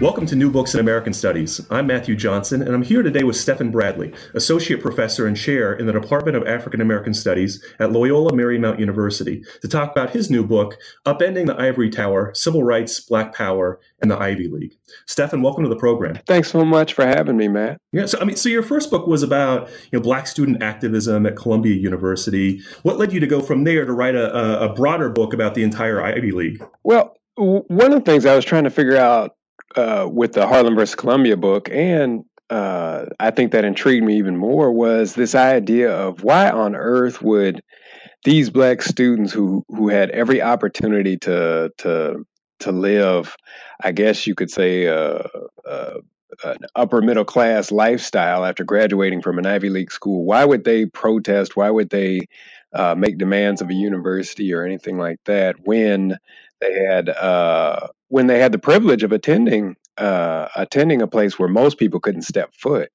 Welcome to New Books in American Studies. I'm Matthew Johnson, and I'm here today with Stefan Bradley, Associate Professor and Chair in the Department of African American Studies at Loyola Marymount University, to talk about his new book, Upending the Ivory Tower Civil Rights, Black Power, and the Ivy League. Stefan, welcome to the program. Thanks so much for having me, Matt. Yeah, so I mean, so your first book was about you know black student activism at Columbia University. What led you to go from there to write a, a broader book about the entire Ivy League? Well, one of the things I was trying to figure out uh, with the Harlem versus Columbia book, and uh, I think that intrigued me even more was this idea of why on earth would these black students who who had every opportunity to to to live, I guess you could say, uh, uh, an upper middle class lifestyle after graduating from an Ivy League school, why would they protest? Why would they uh, make demands of a university or anything like that when they had uh, when they had the privilege of attending uh, attending a place where most people couldn't step foot.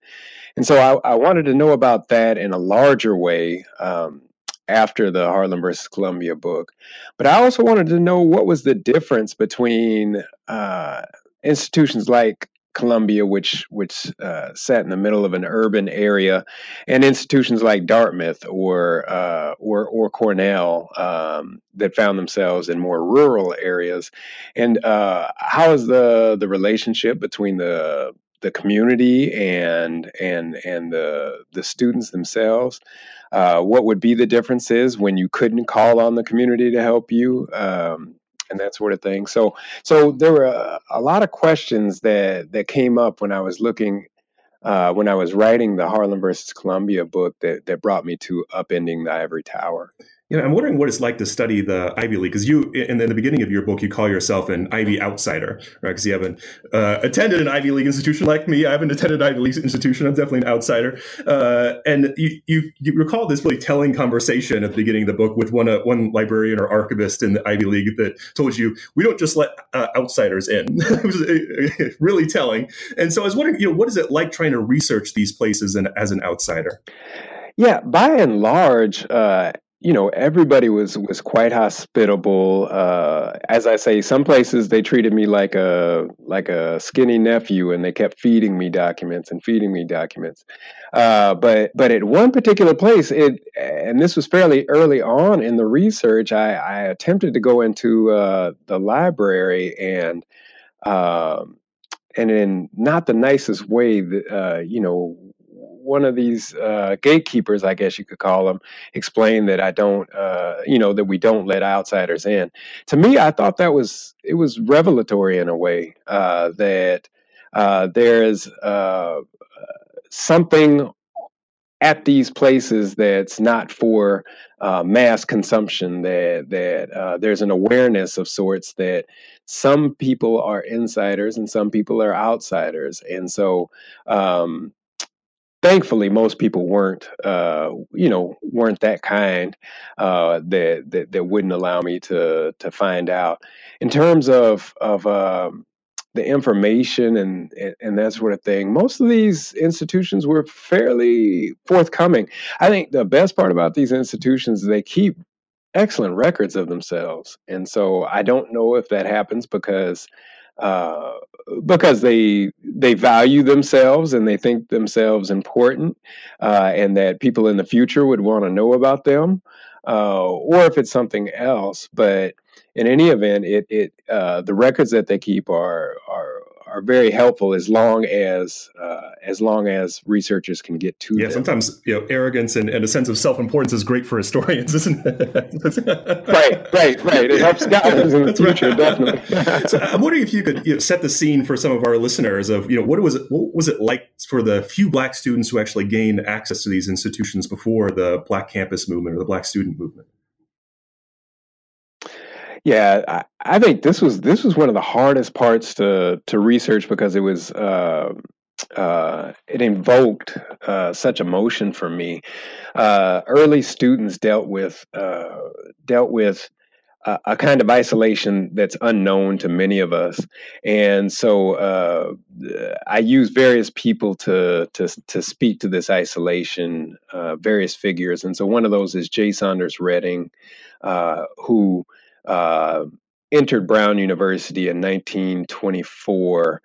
And so I, I wanted to know about that in a larger way um, after the Harlem versus Columbia book. But I also wanted to know what was the difference between uh, institutions like Columbia, which which uh, sat in the middle of an urban area, and institutions like Dartmouth or uh, or or Cornell um, that found themselves in more rural areas. And uh, how is the the relationship between the the community and and and the the students themselves? Uh, what would be the differences when you couldn't call on the community to help you? Um, and that sort of thing. So, so there were a, a lot of questions that that came up when I was looking uh, when I was writing the Harlem versus Columbia book that that brought me to upending the ivory tower. You know, I'm wondering what it's like to study the Ivy League because you, in, in, the beginning of your book, you call yourself an Ivy outsider, right? Because you haven't uh, attended an Ivy League institution like me. I haven't attended an Ivy League institution. I'm definitely an outsider. Uh, and you, you, you, recall this really telling conversation at the beginning of the book with one uh, one librarian or archivist in the Ivy League that told you we don't just let uh, outsiders in. it was uh, really telling. And so I was wondering, you know, what is it like trying to research these places and, as an outsider? Yeah, by and large, uh, you know everybody was was quite hospitable uh, as i say some places they treated me like a like a skinny nephew and they kept feeding me documents and feeding me documents. Uh, but but at one particular place it and this was fairly early on in the research i, I attempted to go into uh, the library and um, and in not the nicest way that uh, you know one of these uh, gatekeepers, I guess you could call them, explained that I don't, uh, you know, that we don't let outsiders in. To me, I thought that was it was revelatory in a way uh, that uh, there is uh, something at these places that's not for uh, mass consumption. That that there's an awareness of sorts that some people are insiders and some people are outsiders, and so. Um, thankfully most people weren't uh, you know weren't that kind uh, that, that, that wouldn't allow me to to find out. In terms of of um, the information and, and, and that sort of thing most of these institutions were fairly forthcoming. I think the best part about these institutions is they keep excellent records of themselves. And so i don't know if that happens because uh, because they they value themselves and they think themselves important, uh, and that people in the future would want to know about them, uh, or if it's something else. But in any event, it it uh, the records that they keep are are are very helpful as long as uh, as long as researchers can get to yeah, them. sometimes you know arrogance and, and a sense of self importance is great for historians, isn't it? right, right, right. It helps scholars in the future, right. definitely. so I'm wondering if you could you know, set the scene for some of our listeners of you know what was it what was it like for the few black students who actually gained access to these institutions before the Black Campus movement or the Black Student movement. Yeah, I, I, think this was this was one of the hardest parts to to research because it was uh, uh, it invoked uh, such emotion for me. Uh, early students dealt with uh, dealt with a, a, kind of isolation that's unknown to many of us, and so uh, I use various people to to to speak to this isolation, various figures, and so one of those is Jay Saunders Redding, who entered Brown University in 1924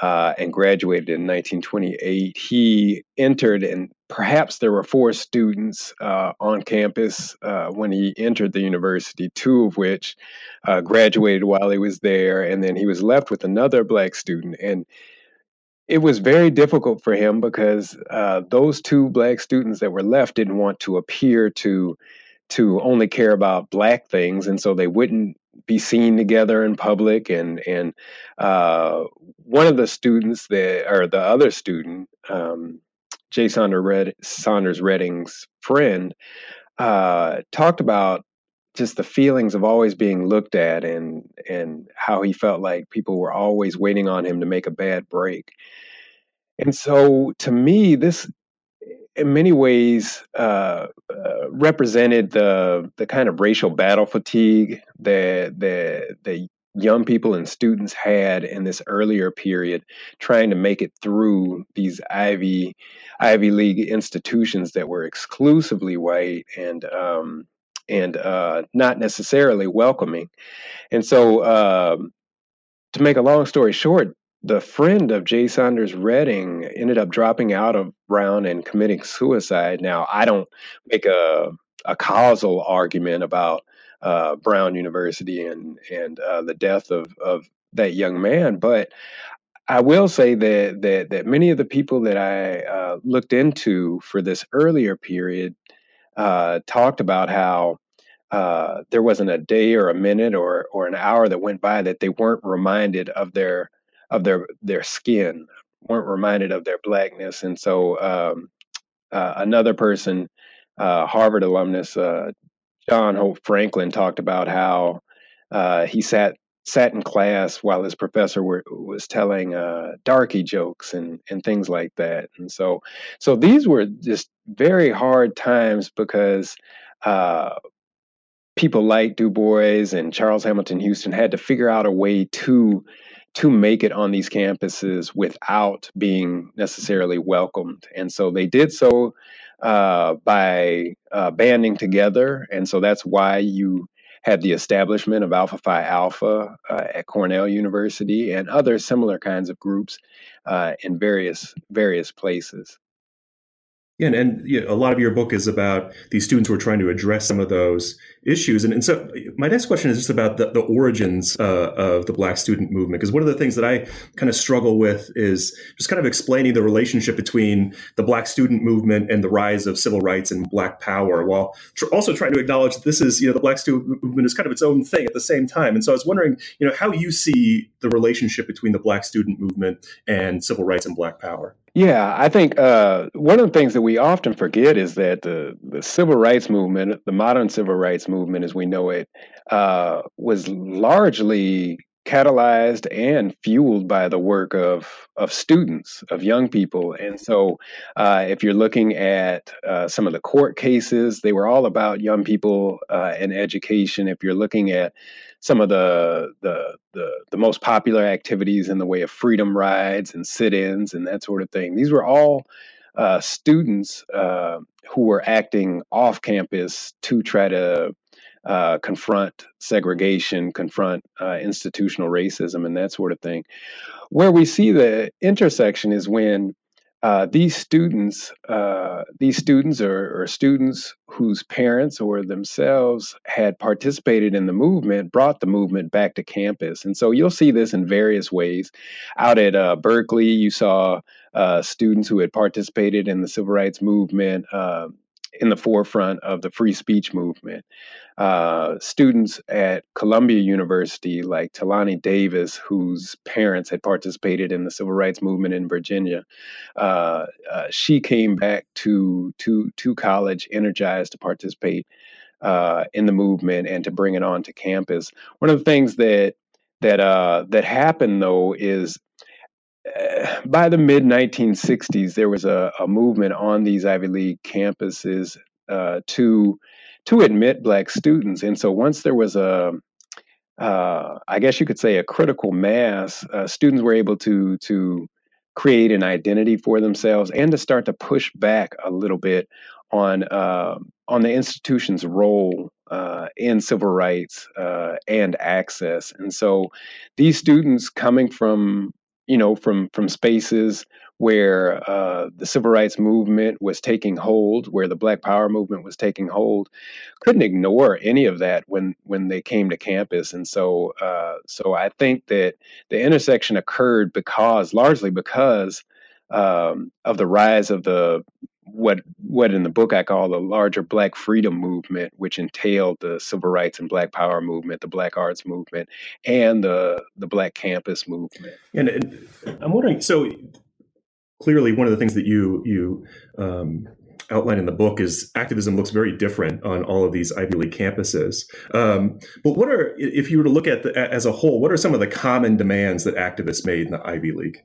uh, and graduated in 1928. He entered, and perhaps there were four students uh, on campus uh, when he entered the university, two of which uh, graduated while he was there, and then he was left with another black student. And it was very difficult for him because uh, those two black students that were left didn't want to appear to to only care about black things, and so they wouldn't be seen together in public and and uh, one of the students that or the other student um, Jay Saunders, Red, Saunders Redding's friend uh, talked about just the feelings of always being looked at and and how he felt like people were always waiting on him to make a bad break. And so to me this in many ways uh, uh, represented the the kind of racial battle fatigue that the the young people and students had in this earlier period, trying to make it through these Ivy Ivy League institutions that were exclusively white and um, and uh, not necessarily welcoming. And so, um, to make a long story short, the friend of Jay Saunders Redding ended up dropping out of Brown and committing suicide. Now, I don't make a, a causal argument about uh, Brown University and and uh, the death of of that young man, but I will say that that that many of the people that I uh, looked into for this earlier period uh, talked about how uh, there wasn't a day or a minute or or an hour that went by that they weren't reminded of their of their their skin, weren't reminded of their blackness, and so um, uh, another person, uh, Harvard alumnus uh, John Hope Franklin, talked about how uh, he sat sat in class while his professor were, was telling uh, darky jokes and and things like that, and so so these were just very hard times because uh, people like Du Bois and Charles Hamilton Houston had to figure out a way to to make it on these campuses without being necessarily welcomed. And so they did so uh, by uh, banding together. And so that's why you had the establishment of Alpha Phi Alpha uh, at Cornell University and other similar kinds of groups uh, in various various places. Yeah, and, and you know, a lot of your book is about these students who are trying to address some of those issues. And, and so my next question is just about the, the origins uh, of the Black student movement. Because one of the things that I kind of struggle with is just kind of explaining the relationship between the Black student movement and the rise of civil rights and Black power, while tr- also trying to acknowledge that this is, you know, the Black student movement is kind of its own thing at the same time. And so I was wondering, you know, how you see the relationship between the Black student movement and civil rights and Black power. Yeah, I think uh, one of the things that we often forget is that the, the civil rights movement, the modern civil rights movement as we know it, uh, was largely catalyzed and fueled by the work of of students, of young people. And so, uh, if you're looking at uh, some of the court cases, they were all about young people uh, and education. If you're looking at some of the, the the the most popular activities in the way of freedom rides and sit-ins and that sort of thing, these were all uh, students uh, who were acting off campus to try to uh, confront segregation, confront uh, institutional racism, and that sort of thing. Where we see the intersection is when uh, these students, uh, these students are, students whose parents or themselves had participated in the movement, brought the movement back to campus, and so you'll see this in various ways. Out at uh, Berkeley, you saw uh, students who had participated in the civil rights movement in the forefront of the free speech movement. Uh, students at Columbia University, like Jelani Davis, whose parents had participated in the civil rights movement in Virginia, uh, uh, she came back to to to college energized to participate uh, in the movement and to bring it on to campus. One of the things that that uh, that happened though is by the mid 1960s there was a, a, movement on these Ivy League campuses uh, to to admit black students, and so once there was a uh, I guess you could say a critical mass, uh, students were able to to create an identity for themselves and to start to push back a little bit on uh, on the institution's role uh, in civil rights uh, and access. And so, these students coming from you know from from spaces where uh, the civil rights movement was taking hold, where the Black Power movement was taking hold, couldn't ignore any of that when when they came to campus. And so, uh, so I think that the intersection occurred because largely because um, of the rise of the what what in the book I call the larger Black freedom movement, which entailed the civil rights and Black Power movement, the Black arts movement, and the the Black campus movement. And, and I'm wondering, so clearly, one of the things that you you um, outline in the book is activism looks very different on all of these Ivy League campuses. Um, but what are, if you were to look at the, as a whole, what are some of the common demands that activists made in the Ivy League?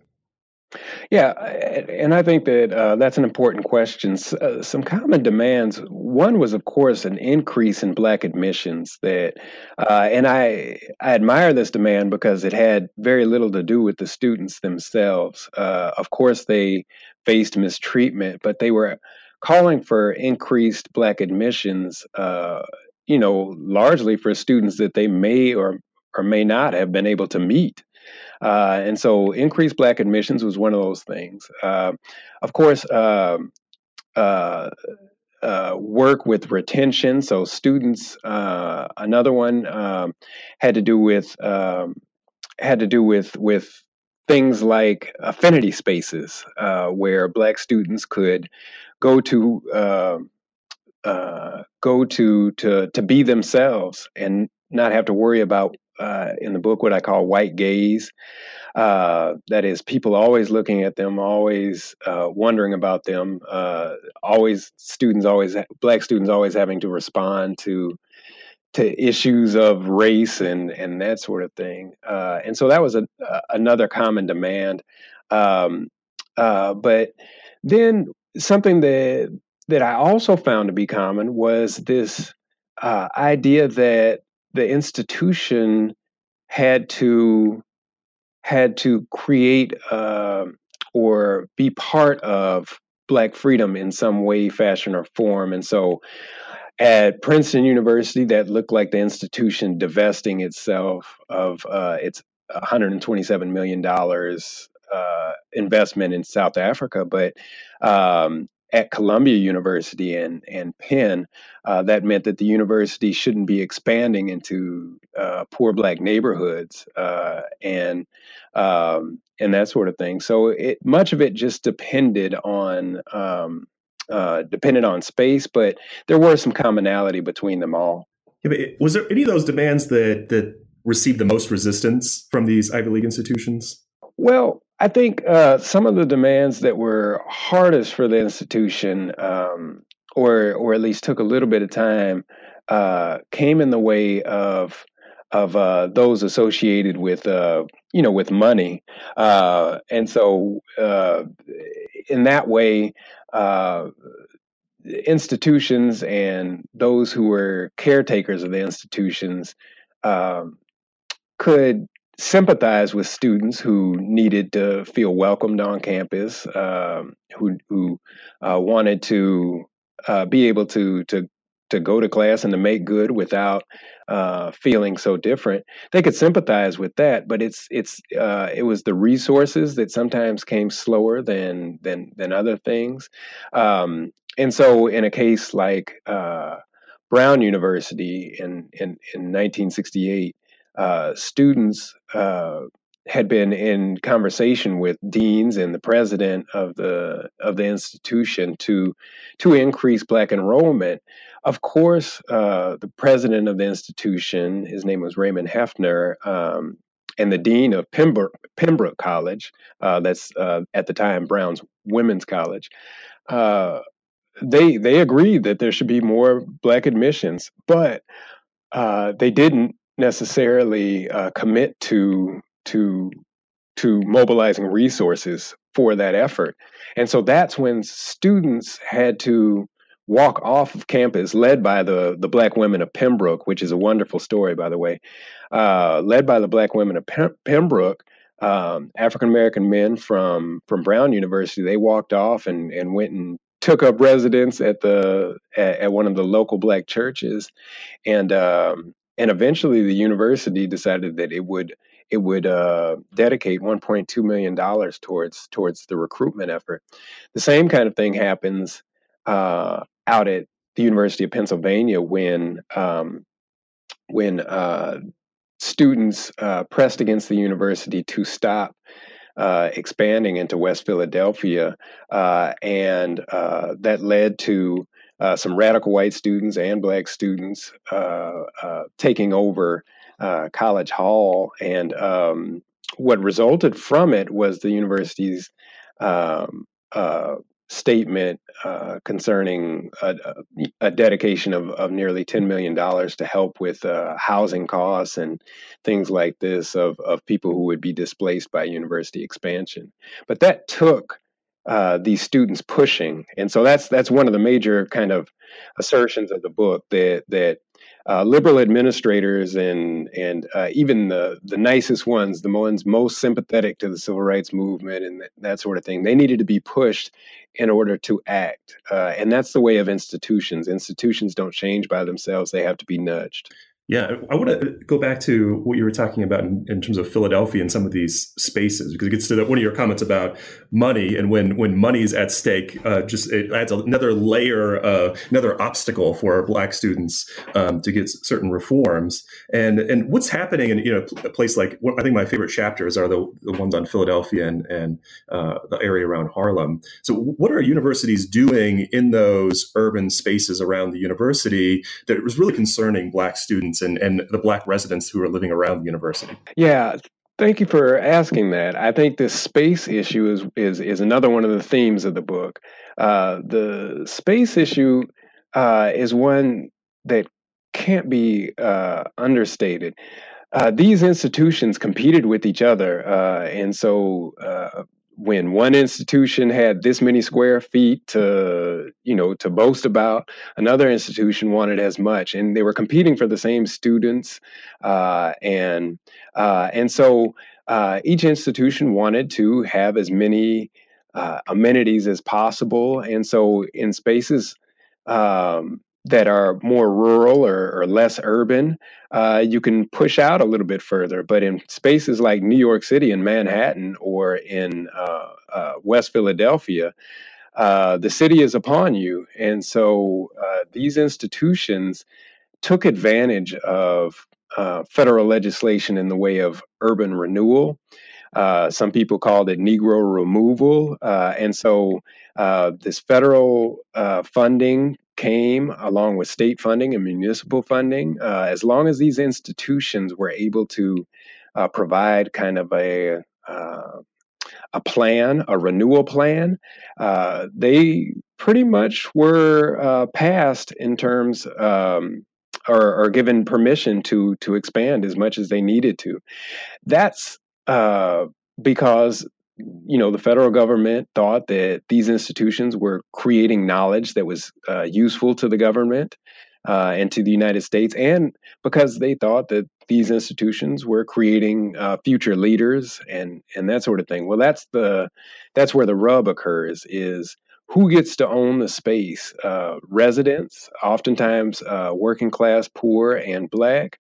Yeah, and I think that uh, that's an important question. Uh, some common demands. One was, of course, an increase in Black admissions. That, uh, and I I admire this demand because it had very little to do with the students themselves. Uh, of course, they faced mistreatment, but they were calling for increased Black admissions. Uh, you know, largely for students that they may or or may not have been able to meet. Uh, and so increased black admissions was one of those things. Uh, of course, um, uh, uh, work with retention. So students, uh, another one um, had to do with um, had to do with with things like affinity spaces uh, where black students could go to um, go to to to be themselves and not have to worry about uh, in the book what I call white gaze. Uh, that is, people always looking at them, always uh, wondering about them, uh, always students, always black students, always having to respond to to issues of race and and that sort of thing. Uh, and so that was a, another common demand. Um, uh, but then something that that I also found to be common was this idea that the institution had to had to create uh, or be part of black freedom in some way fashion or form. And so at princeton university that looked like the institution divesting itself of uh, its 127 million dollars uh, investment in south africa. But um, at Columbia University and and Penn, uh, that meant that the university shouldn't be expanding into uh, poor black neighborhoods uh, and um, and that sort of thing. So it much of it just depended on um, uh, depended on space, but there were some commonality between them all. Yeah, was there any of those demands that that received the most resistance from these Ivy League institutions? Well, I think uh, some of the demands that were hardest for the institution, um, or or at least took a little bit of time, uh, came in the way of of uh, those associated with uh, you know with money, uh, and so uh, in that way, institutions and those who were caretakers of the institutions um, could sympathize with students who needed to feel welcomed on campus, um, who who uh, wanted to uh, be able to to to go to class and to make good without uh, feeling so different. They could sympathize with that, but it's it's uh, it was the resources that sometimes came slower than than than other things, um, and so in a case like uh, Brown University in in, in 1968 uh, students uh, had been in conversation with deans and the president of the of the institution to to increase black enrollment. Of course, uh, the president of the institution, his name was Raymond Heffner, um, and the dean of Pembroke, Pembroke College, uh, that's uh, at the time Brown's Women's College, uh, they they agreed that there should be more black admissions, but uh, they didn't necessarily uh, commit to to to mobilizing resources for that effort. And so that's when students had to walk off of campus, led by the the Black women of Pembroke, which is a wonderful story, by the way. Uh, led by the Black women of Pem- Pembroke, um, African American men from from Brown University, they walked off and and went and took up residence at the at, at one of the local Black churches, and um, and eventually the university decided that it would it would uh, dedicate 1.2 million dollars towards towards the recruitment effort. The same kind of thing happens uh, out at the University of Pennsylvania when um, when uh, students uh, pressed against the university to stop uh, expanding into West Philadelphia, uh, and that led to uh, some radical white students and black students taking over College Hall, and um, what resulted from it was the university's um, statement uh, concerning a, a, dedication of, of nearly $10 million to help with uh, housing costs and things like this of, of people who would be displaced by university expansion. But that took uh, these students pushing. And so that's that's one of the major kind of assertions of the book that that uh, liberal administrators and and uh, even the the nicest ones, the ones most sympathetic to the civil rights movement and that, that sort of thing, they needed to be pushed in order to act. Uh, and that's the way of institutions. Institutions don't change by themselves; they have to be nudged. Yeah, I want to go back to what you were talking about in, in, terms of Philadelphia and some of these spaces, because it gets to the, one of your comments about money, and when when money is at stake, uh, just it adds another layer, uh, another obstacle for Black students um, to get certain reforms. And and what's happening in you know a place like I think my favorite chapters are the, the ones on Philadelphia and and uh, the area around Harlem. So what are universities doing in those urban spaces around the university that was really concerning Black students? Students and, and the black residents who are living around the university? Yeah, Thank you for asking that. I think this space issue is is is another one of the themes of the book. Uh, the space issue uh, is one that can't be uh, understated. Uh, these institutions competed with each other, uh, and so uh, when one institution had this many square feet to you know to boast about another institution wanted as much and they were competing for the same students uh, and uh, and so uh, each institution wanted to have as many uh, amenities as possible and so in spaces um, that are more rural or, or less urban, uh, you can push out a little bit further. But in spaces like New York City and Manhattan or in uh, uh, West Philadelphia, uh, the city is upon you. And so uh, these institutions took advantage of uh, federal legislation in the way of urban renewal. some people called it Negro removal. and so this federal funding came along with state funding and municipal funding, uh, as long as these institutions were able to uh, provide kind of a uh, a plan, a renewal plan, uh, they pretty much were uh, passed in terms um, or, given permission to to expand as much as they needed to. That's uh, because you know, the federal government thought that these institutions were creating knowledge that was uh, useful to the government uh, and to the United States, and because they thought that these institutions were creating uh, future leaders and and that sort of thing. Well, that's the that's where the rub occurs. Is who gets to own the space? Uh, residents, oftentimes uh, working class, poor, and black,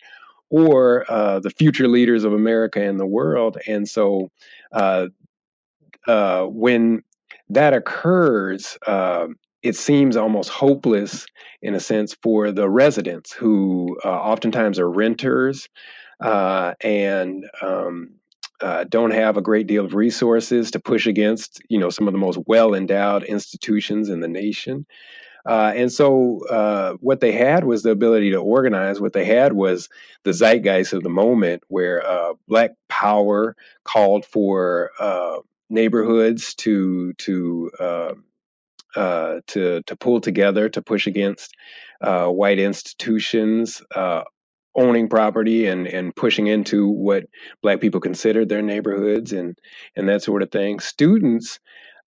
or uh, the future leaders of America and the world. And so uh, uh, when that occurs, uh, it seems almost hopeless in a sense for the residents who uh, oftentimes are renters uh, and um, uh, don't have a great deal of resources to push against, you know, some of the most well endowed institutions in the nation. Uh, and so, uh, what they had was the ability to organize. What they had was the zeitgeist of the moment, where uh, Black Power called for neighborhoods to to uh, uh, to to pull together to push against uh, white institutions uh, owning property and and pushing into what black people considered their neighborhoods and and that sort of thing. Students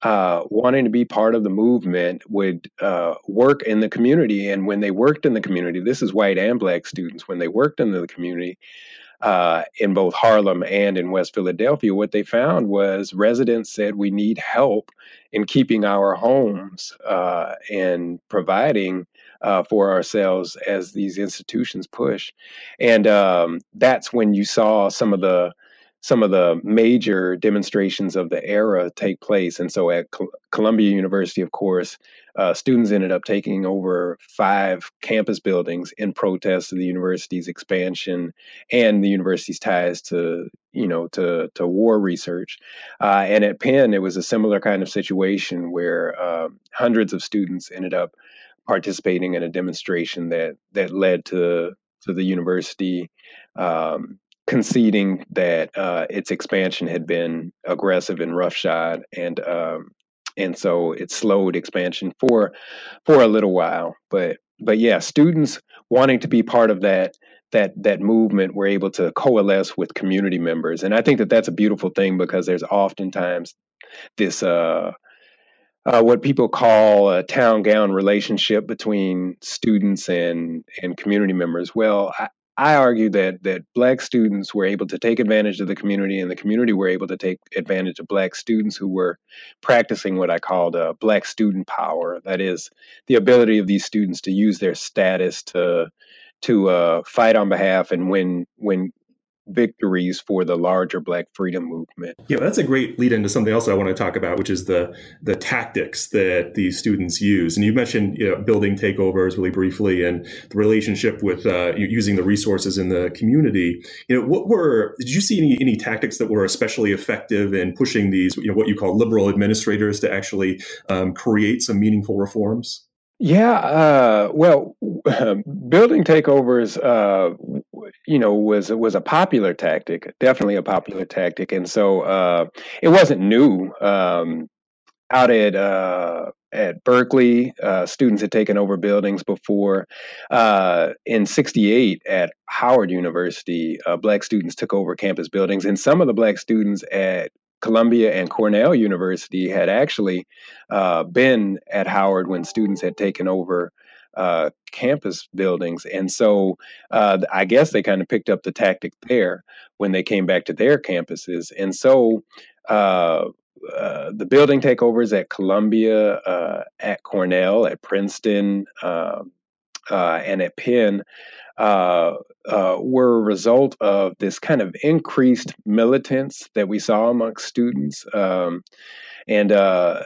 uh, wanting to be part of the movement would uh, work in the community. And when they worked in the community, this is white and black students, when they worked in the community uh, in both Harlem and in West Philadelphia, what they found was residents said we need help in keeping our homes uh, and providing uh, for ourselves as these institutions push. And um, that's when you saw some of the some of the major demonstrations of the era take place. And so at Columbia University, of course, uh, students ended up taking over five campus buildings in protest of the university's expansion and the university's ties to you know to to war research uh, and at penn it was a similar kind of situation where uh, hundreds of students ended up participating in a demonstration that that led to to the university um, conceding that uh, its expansion had been aggressive and roughshod, and um, and so it slowed expansion for for a little while. But but yeah, students wanting to be part of that that that movement were able to coalesce with community members, and I think that that's a beautiful thing because there's oftentimes this. Uh, uh, what people call a town gown relationship between students and and community members. Well, I, I argue that that black students were able to take advantage of the community, and the community were able to take advantage of black students who were practicing what I called uh, black student power. That is, the ability of these students to use their status to to uh, fight on behalf and win win victories for the larger Black freedom movement. Yeah, that's a great lead into something else I want to talk about, which is the the tactics that these students use. And you mentioned you know, building takeovers really briefly, and the relationship with uh, using the resources in the community. You know, what were did you see any any tactics that were especially effective in pushing these you know what you call liberal administrators to actually um, create some meaningful reforms? Yeah, uh, well, building takeovers, uh, you know, was was a popular tactic, definitely a popular tactic, and so uh, it wasn't new. Um, out at uh, at Berkeley, uh, students had taken over buildings before. Uh, in '68, at Howard University, black students took over campus buildings, and some of the black students at Columbia and Cornell University had actually uh, been at Howard when students had taken over uh, campus buildings. And so uh, I guess they kind of picked up the tactic there when they came back to their campuses. And so uh, uh the building takeovers at Columbia, uh, at Cornell, at Princeton, um, uh, and at Penn were a result of this kind of increased militance that we saw amongst students. Um, and uh,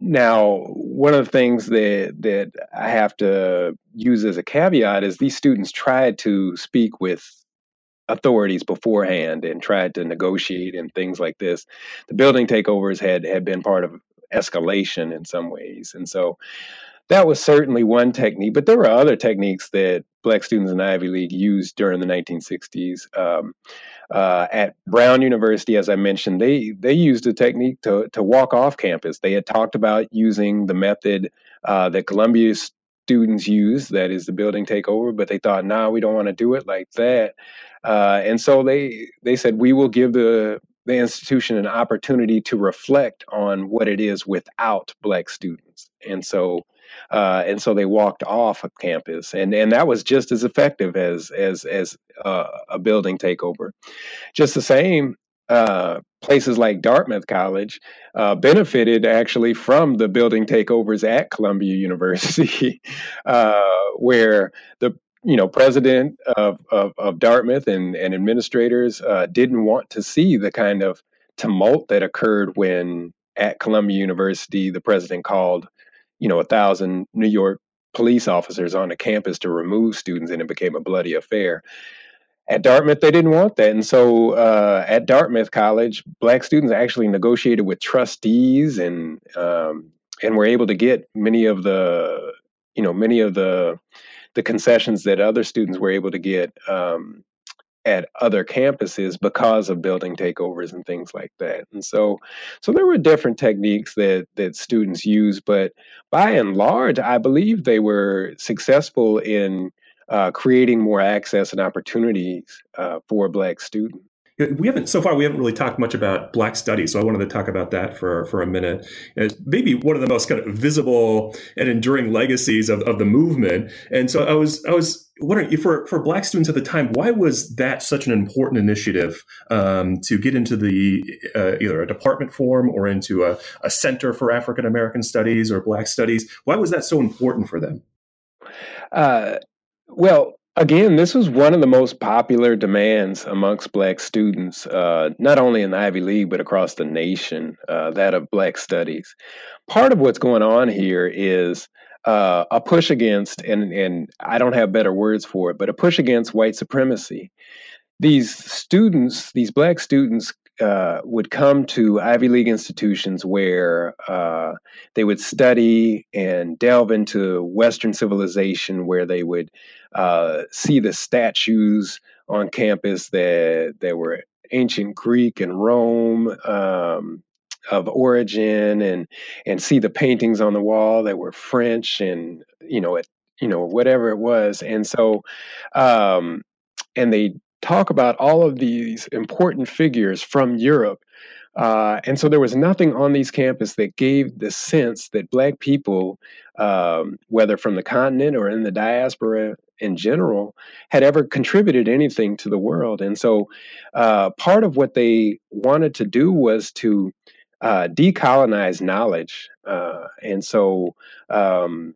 now, one of the things that that I have to use as a caveat is these students tried to speak with authorities beforehand and tried to negotiate and things like this. The building takeovers had had been part of escalation in some ways, and so that was certainly one technique, but there were other techniques that black students in the Ivy League used during the 1960s. Um, uh, at Brown University, as I mentioned, they they used a technique to to walk off campus. They had talked about using the method uh, that Columbia students use, that is the building takeover, but they thought, nah, we don't want to do it like that. Uh, and so they they said we will give the the institution an opportunity to reflect on what it is without black students. And so uh, and so they walked off of campus, and and that was just as effective as as as uh, a building takeover. Just the same, uh, places like Dartmouth College uh, benefited actually from the building takeovers at Columbia University, uh, where the you know president of, of, of Dartmouth and, and administrators uh, didn't want to see the kind of tumult that occurred when at Columbia University the president called you know, a thousand New York police officers on the campus to remove students, and it became a bloody affair. At Dartmouth, they didn't want that, and so uh, at Dartmouth College, black students actually negotiated with trustees and um, and were able to get many of the you know many of the the concessions that other students were able to get um, at other campuses because of building takeovers and things like that. And so so there were different techniques that that students used, but by and large, I believe they were successful in uh, creating more access and opportunities uh, for Black students we haven't so far we haven't really talked much about black studies so i wanted to talk about that for for a minute. It's maybe one of the most kind of visible and enduring legacies of, of the movement. And so i was i was wondering for for black students at the time why was that such an important initiative um, to get into the uh, either a department form or into a, a center for african american studies or black studies? Why was that so important for them? Uh, well Again, this was one of the most popular demands amongst Black students, uh, not only in the Ivy League, but across the nation, uh, that of Black studies. Part of what's going on here is uh, a push against, and, and I don't have better words for it, but a push against white supremacy. These students, these Black students, uh, would come to Ivy League institutions where uh, they would study and delve into Western civilization, where they would uh, see the statues on campus that that were ancient Greek and Rome um, of origin, and and see the paintings on the wall that were French and you know it you know whatever it was, and so um, and they talk about all of these important figures from Europe. Uh, and so there was nothing on these campuses that gave the sense that Black people, um, whether from the continent or in the diaspora in general, had ever contributed anything to the world. And so uh, part of what they wanted to do was to uh, decolonize knowledge. Uh, and so um,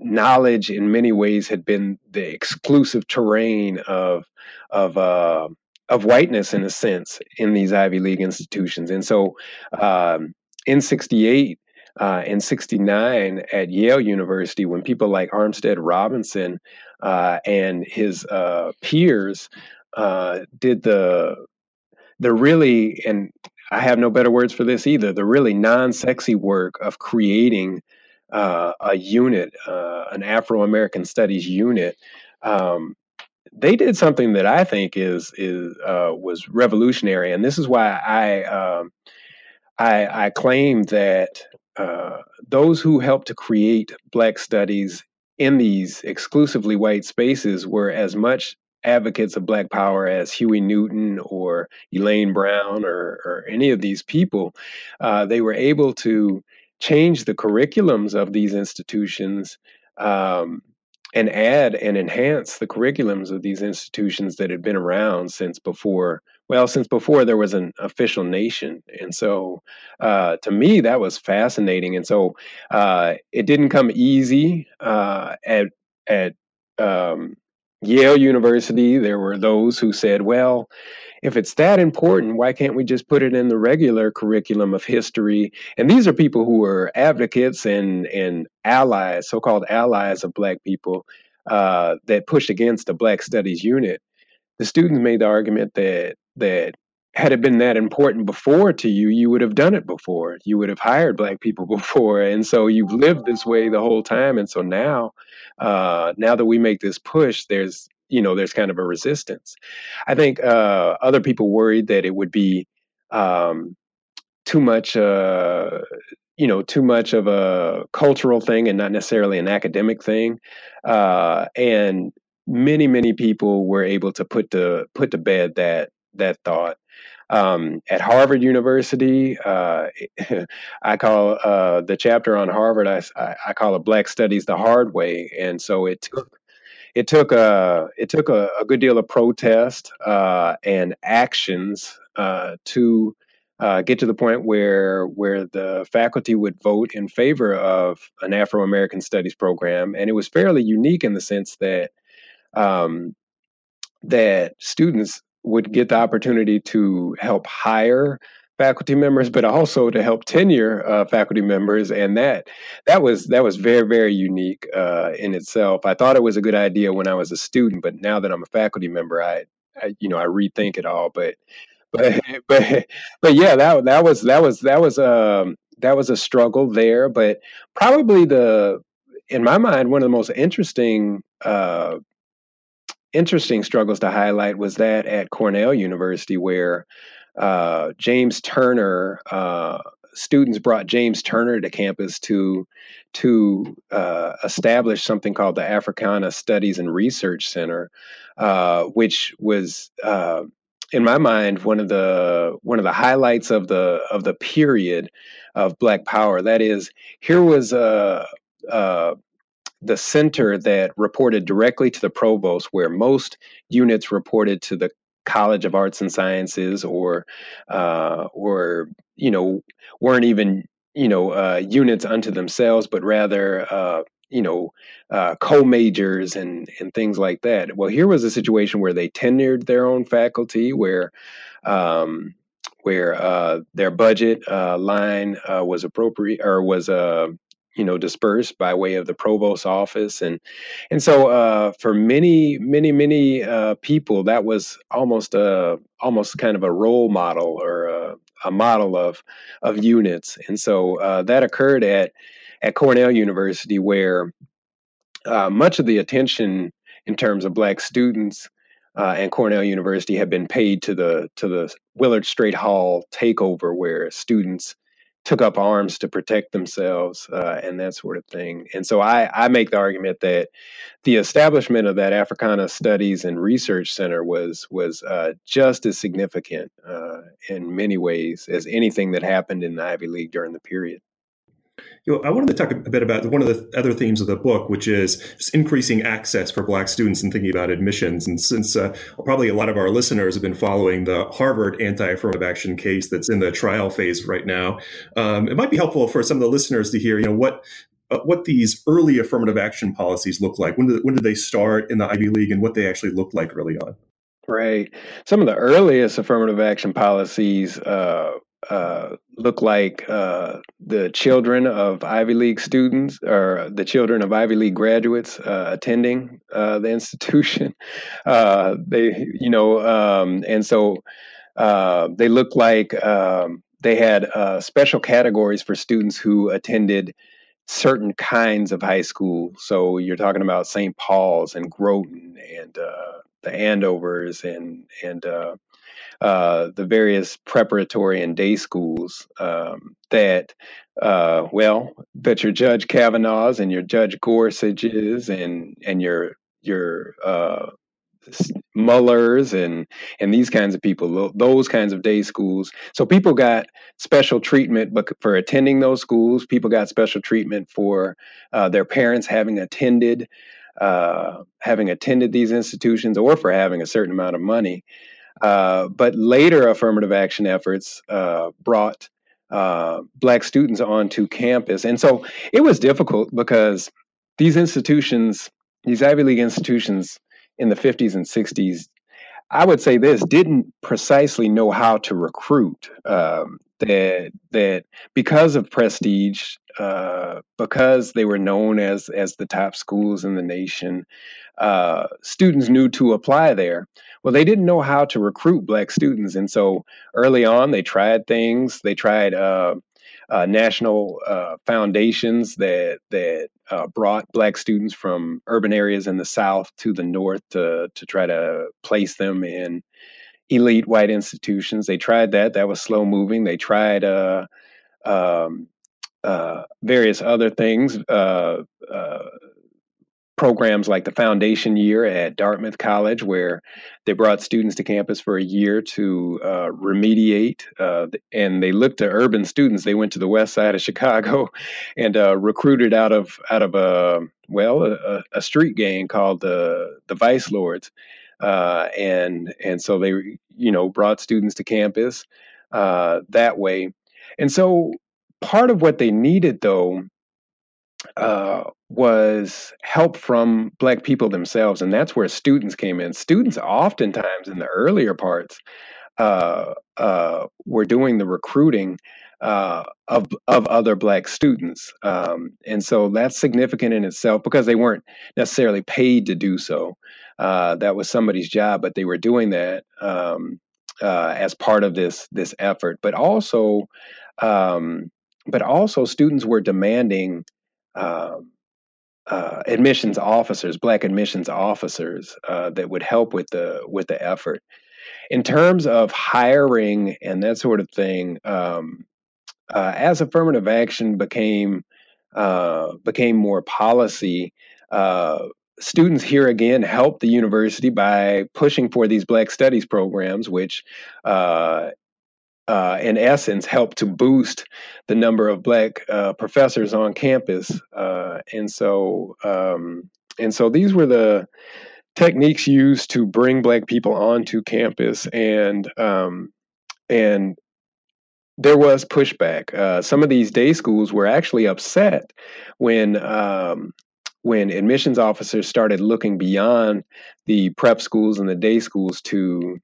knowledge in many ways had been the exclusive terrain of of uh, of whiteness in a sense in these Ivy League institutions. And so um, in 68 uh, and 69 at Yale University, when people like Armstead Robinson uh, and his uh, peers uh, did the the really and I have no better words for this either. The really non-sexy work of creating uh, a unit, uh, an Afro American Studies unit, um, they did something that I think is is uh, was revolutionary, and this is why I um, I, I, claim that uh, those who helped to create Black Studies in these exclusively white spaces were as much advocates of Black Power as Huey Newton or Elaine Brown or, or any of these people. Uh, they were able to change the curriculums of these institutions um, and add and enhance the curriculums of these institutions that had been around since before well since before there was an official nation. And so uh, to me that was fascinating. And so uh, it didn't come easy uh, at at um, Yale University there were those who said well if it's that important, why can't we just put it in the regular curriculum of history? And these are people who were advocates and and allies, so-called allies of Black people uh, that pushed against the Black Studies unit. The students made the argument that that had it been that important before to you, you would have done it before. You would have hired black people before, and so you've lived this way the whole time. And so now, uh, now that we make this push, there's you know there's kind of a resistance. I think uh, other people worried that it would be um, too much, uh, you know, too much of a cultural thing and not necessarily an academic thing. Uh, and many, many people were able to put to put to bed that that thought. Um, at Harvard University, uh, I call uh, the chapter on Harvard. I, I, call it Black Studies the Hard Way, and so it took it took a it took a, a good deal of protest uh, and actions uh, to uh, get to the point where where the faculty would vote in favor of an Afro American Studies program, and it was fairly unique in the sense that um, that students would get the opportunity to help hire faculty members, but also to help tenure uh, faculty members, and that that was that was very very unique uh, in itself. I thought it was a good idea when I was a student, but now that I'm a faculty member, I, I you know I rethink it all. But but but but yeah, that that was that was that was um that was a struggle there, but probably the in my mind one of the most interesting uh, interesting struggles to highlight was that at Cornell University, where uh, James Turner uh, students brought James Turner to campus to to uh, establish something called the Africana Studies and Research Center, uh, which was, uh, in my mind, one of the one of the highlights of the of the period of Black Power. That is, here was a. Uh, the center that reported directly to the provost, where most units reported to the College of Arts and Sciences, or uh, or you know weren't even you know uh, units unto themselves, but rather uh, you know uh, co-majors and and things like that. Well, here was a situation where they tenured their own faculty, where um, where uh, their budget uh, line was appropriate or was you know dispersed by way of the provost office and and so uh, for many many many uh, people that was almost a almost kind of a role model or a, a model of of units and so uh, that occurred at at Cornell University where uh, much of the attention in terms of black students uh, and Cornell University had been paid to the to the Willard Straight Hall takeover where students took up arms to protect themselves uh, and that sort of thing. And so I, I make the argument that the establishment of that Africana Studies and Research Center was was uh, just as significant uh, in many ways as anything that happened in the Ivy League during the period. You know, I wanted to talk a bit about one of the other themes of the book, which is just increasing access for Black students and thinking about admissions. And since uh, probably a lot of our listeners have been following the Harvard anti-affirmative action case that's in the trial phase right now, um, it might be helpful for some of the listeners to hear, you know, what uh, what these early affirmative action policies look like. When did when did they start in the Ivy League, and what they actually look like early on? Right. Some of the earliest affirmative action policies uh, uh, look like uh, the children of Ivy League students or the children of Ivy League graduates uh, attending uh, the institution. Uh, they, you know, um, and so they look like um, they had special categories for students who attended certain kinds of high school. So you're talking about St. Paul's and Groton and the Andovers and and uh, the various preparatory and day schools um, that, uh, well, that your Judge Kavanaughs and your Judge Gorsuches and and your your uh, Muellers and and these kinds of people, those kinds of day schools. So people got special treatment, but for attending those schools, people got special treatment for uh, their parents having attended. Uh, having attended these institutions or for having a certain amount of money. Uh, but later affirmative action efforts uh, brought uh, black students onto campus. And so it was difficult because these institutions, these Ivy League institutions in the 50s and 60s, I would say this didn't precisely know how to recruit. Um, that that because of prestige, uh, because they were known as as the top schools in the nation, uh, students knew to apply there. Well, they didn't know how to recruit black students, and so early on they tried things. They tried uh, uh, national uh, foundations that that uh, brought black students from urban areas in the South to the North to to try to place them in elite white institutions. They tried that. That was slow moving. They tried uh, um, uh, various other things. Uh, uh, programs like the foundation year at Dartmouth College, where they brought students to campus for a year to uh, remediate, uh, and they looked to urban students. They went to the west side of Chicago and recruited out of out of a well a, a street gang called the the Vice Lords, uh, and and so they you know brought students to campus uh, that way, and so part of what they needed though uh, was help from black people themselves and that's where students came in. Students oftentimes in the earlier parts uh, uh, were doing the recruiting uh, of of other black students um, and so that's significant in itself because they weren't necessarily paid to do so uh, that was somebody's job but they were doing that um, uh, as part of this this effort but also um, but also students were demanding um, uh, admissions officers, black admissions officers, uh, that would help with the with the effort. In terms of hiring and that sort of thing, um, uh, as affirmative action became uh, became more policy, uh, students here again helped the university by pushing for these Black Studies programs, which uh, uh, in essence, help to boost the number of black uh, professors on campus. Uh, and so, um, and so these were the techniques used to bring black people onto campus, and um, and there was pushback. Uh, some of these day schools were actually upset when um, when admissions officers started looking beyond the prep schools and the day schools to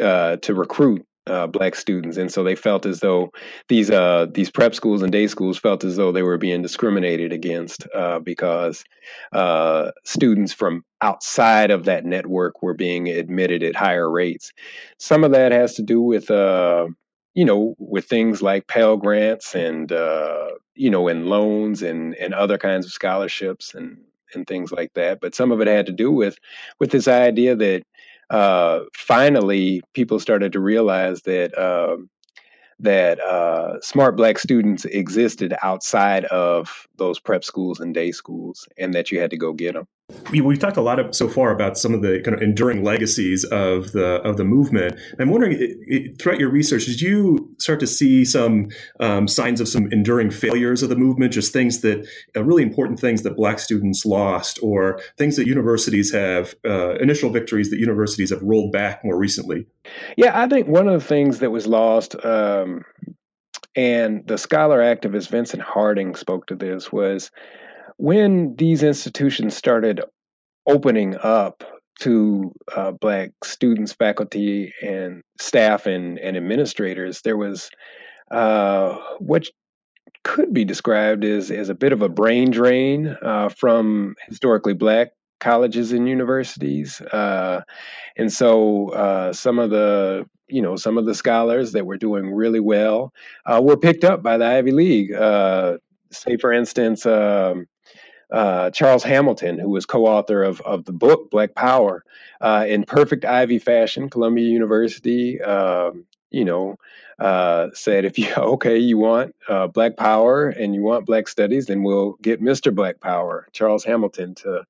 uh, to recruit uh, black students, and so they felt as though these uh, these prep schools and day schools felt as though they were being discriminated against uh, because uh, students from outside of that network were being admitted at higher rates. Some of that has to do with uh, you know with things like Pell grants and uh, you know and loans and and other kinds of scholarships and and things like that. But some of it had to do with with this idea that uh, finally people started to realize that um, that uh, smart black students existed outside of those prep schools and day schools, and that you had to go get them we, have talked a lot of, so far about some of the kind of enduring legacies of the of the movement. I'm wondering, it, it, throughout your research, did you start to see some um, signs of some enduring failures of the movement? Just things that uh, really important things that Black students lost, or things that universities have uh, initial victories that universities have rolled back more recently. Yeah, I think one of the things that was lost. Um, and the scholar activist Vincent Harding spoke to this was when these institutions started opening up to uh, black students, faculty, and staff and, and administrators, there was uh, what could be described as, as a bit of a brain drain uh, from historically black colleges and universities. Uh, and so uh, some of the you know some of the scholars that were doing really well uh, were picked up by the Ivy League. say, for instance, um, uh, Charles Hamilton, who was co-author of, of the book Black Power, uh, in perfect Ivy fashion, Columbia University, um, you know, uh, said, if you okay, you want uh, Black Power and you want Black Studies, then we'll get Mr. Black Power, Charles Hamilton, to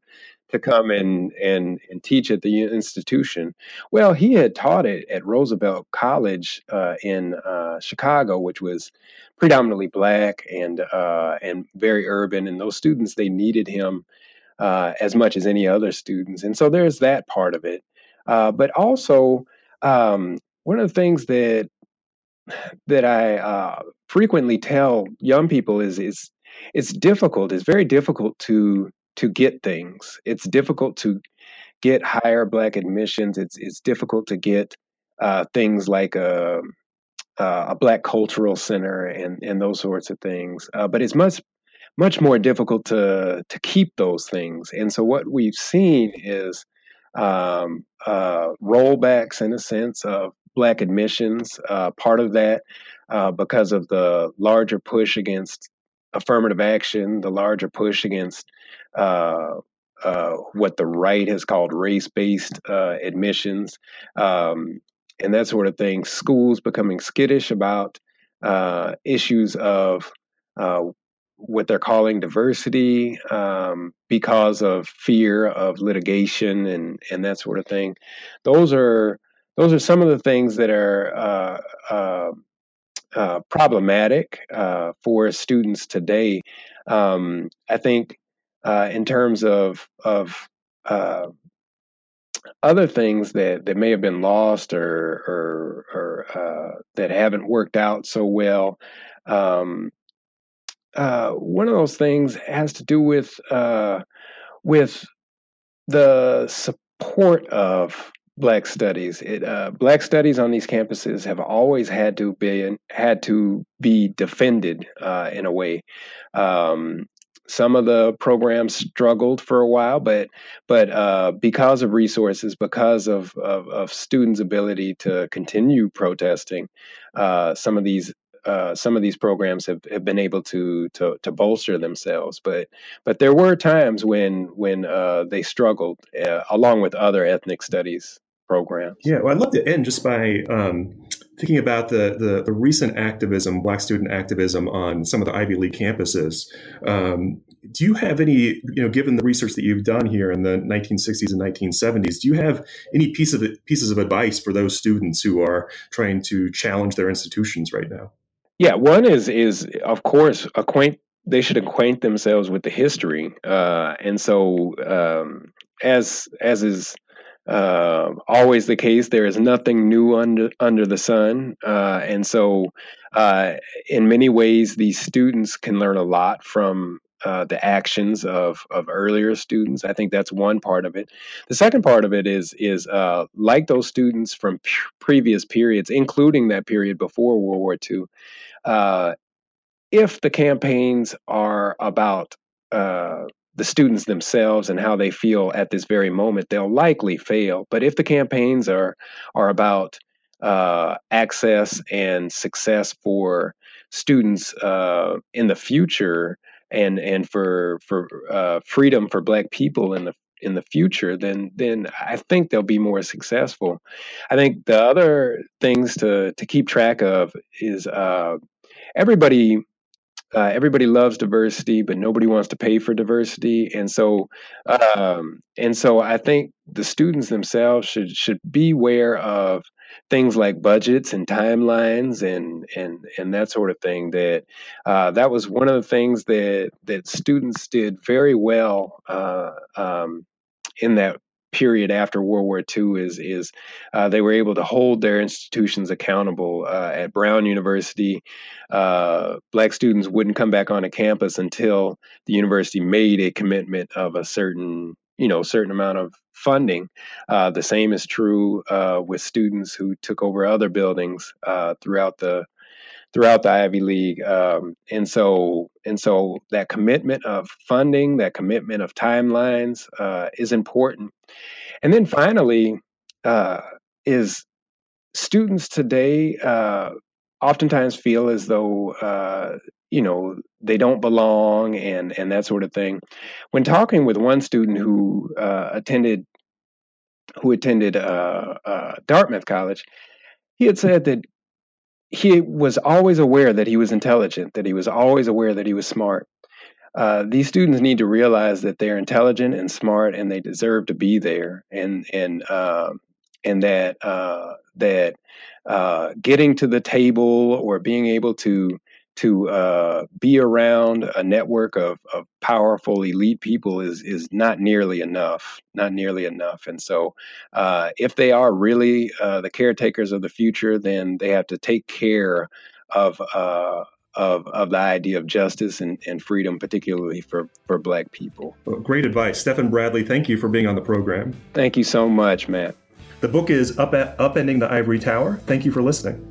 to come and and and teach at the institution. Well, he had taught it at Roosevelt College uh, in uh, Chicago, which was predominantly black and uh, and very urban, and those students they needed him uh, as much as any other students, and so there's that part of it. Uh, but also, um, one of the things that that I uh, frequently tell young people is is it's difficult. It's very difficult to to get things. It's difficult to get higher black admissions. It's it's difficult to get uh, things like a um, uh, a black cultural center and and those sorts of things. Uh, but it's much much more difficult to to keep those things. And so what we've seen is um, uh, rollbacks in a sense of black admissions. Uh, part of that uh, because of the larger push against affirmative action, the larger push against uh, uh, what the right has called race based uh, admissions. Um, and that sort of thing. Schools becoming skittish about uh, issues of uh, what they're calling diversity um, because of fear of litigation and and that sort of thing. Those are those are some of the things that are uh, uh, uh problematic uh, for students today. Um, I think in terms of of other things that, that may have been lost or or, or uh, that haven't worked out so well. Um, uh, one of those things has to do with uh, with the support of Black studies. It, uh, Black studies on these campuses have always had to be had to be defended uh, in a way. Um, some of the programs struggled for a while, but but uh, because of resources, because of, of, of students' ability to continue protesting, uh, some of these uh, some of these programs have, have been able to, to to bolster themselves, but but there were times when when uh, they struggled, uh, along with other ethnic studies programs. Yeah, well, I'd love to end just by um, thinking about the, the, the recent activism, Black student activism on some of the Ivy League campuses. Um, do you have any, you know, given the research that you've done here in the 1960s and 1970s, do you have any piece of pieces of advice for those students who are trying to challenge their institutions right now? Yeah, one is is of course acquaint. They should acquaint themselves with the history, uh, and so um, as as is uh, always the case. There is nothing new under under the sun, uh, and so uh, in many ways, these students can learn a lot from uh, the actions of of earlier students. I think that's one part of it. The second part of it is is uh, like those students from p- previous periods, including that period before World War II. Uh, if the campaigns are about uh, the students themselves and how they feel at this very moment, they'll likely fail. But if the campaigns are are about uh, access and success for students uh, in the future, and and for for uh, freedom for Black people in the in the future, then then I think they'll be more successful. I think the other things to to keep track of is uh, everybody uh, everybody loves diversity, but nobody wants to pay for diversity, and so um, and so I think the students themselves should should be aware of things like budgets and timelines and and and that sort of thing. That uh, that was one of the things that that students did very well uh, um, in that period after World War II is is uh, they were able to hold their institutions accountable. Uh, at Brown University, uh, black students wouldn't come back on a campus until the university made a commitment of a certain you know certain amount of funding. Uh, the same is true uh, with students who took over other buildings uh, throughout the throughout the Ivy League. Um, and so and so that commitment of funding, that commitment of timelines uh, is important. And then finally, uh, is students today uh, oftentimes feel as though uh, you know they don't belong and and that sort of thing. When talking with one student who uh, attended who attended uh, Dartmouth College, he had said that he was always aware that he was intelligent, that he was always aware that he was smart. Uh, these students need to realize that they're intelligent and smart, and they deserve to be there, and and uh, and that uh, that uh, getting to the table or being able to to uh, be around a network of, of powerful elite people is is not nearly enough not nearly enough and so uh, if they are really uh, the caretakers of the future then they have to take care of uh, of, of the idea of justice and, and freedom, particularly for, for Black people. Well, great advice. Stefan Bradley, thank you for being on the program. Thank you so much, Matt. The book is Up Upending the Ivory Tower. Thank you for listening.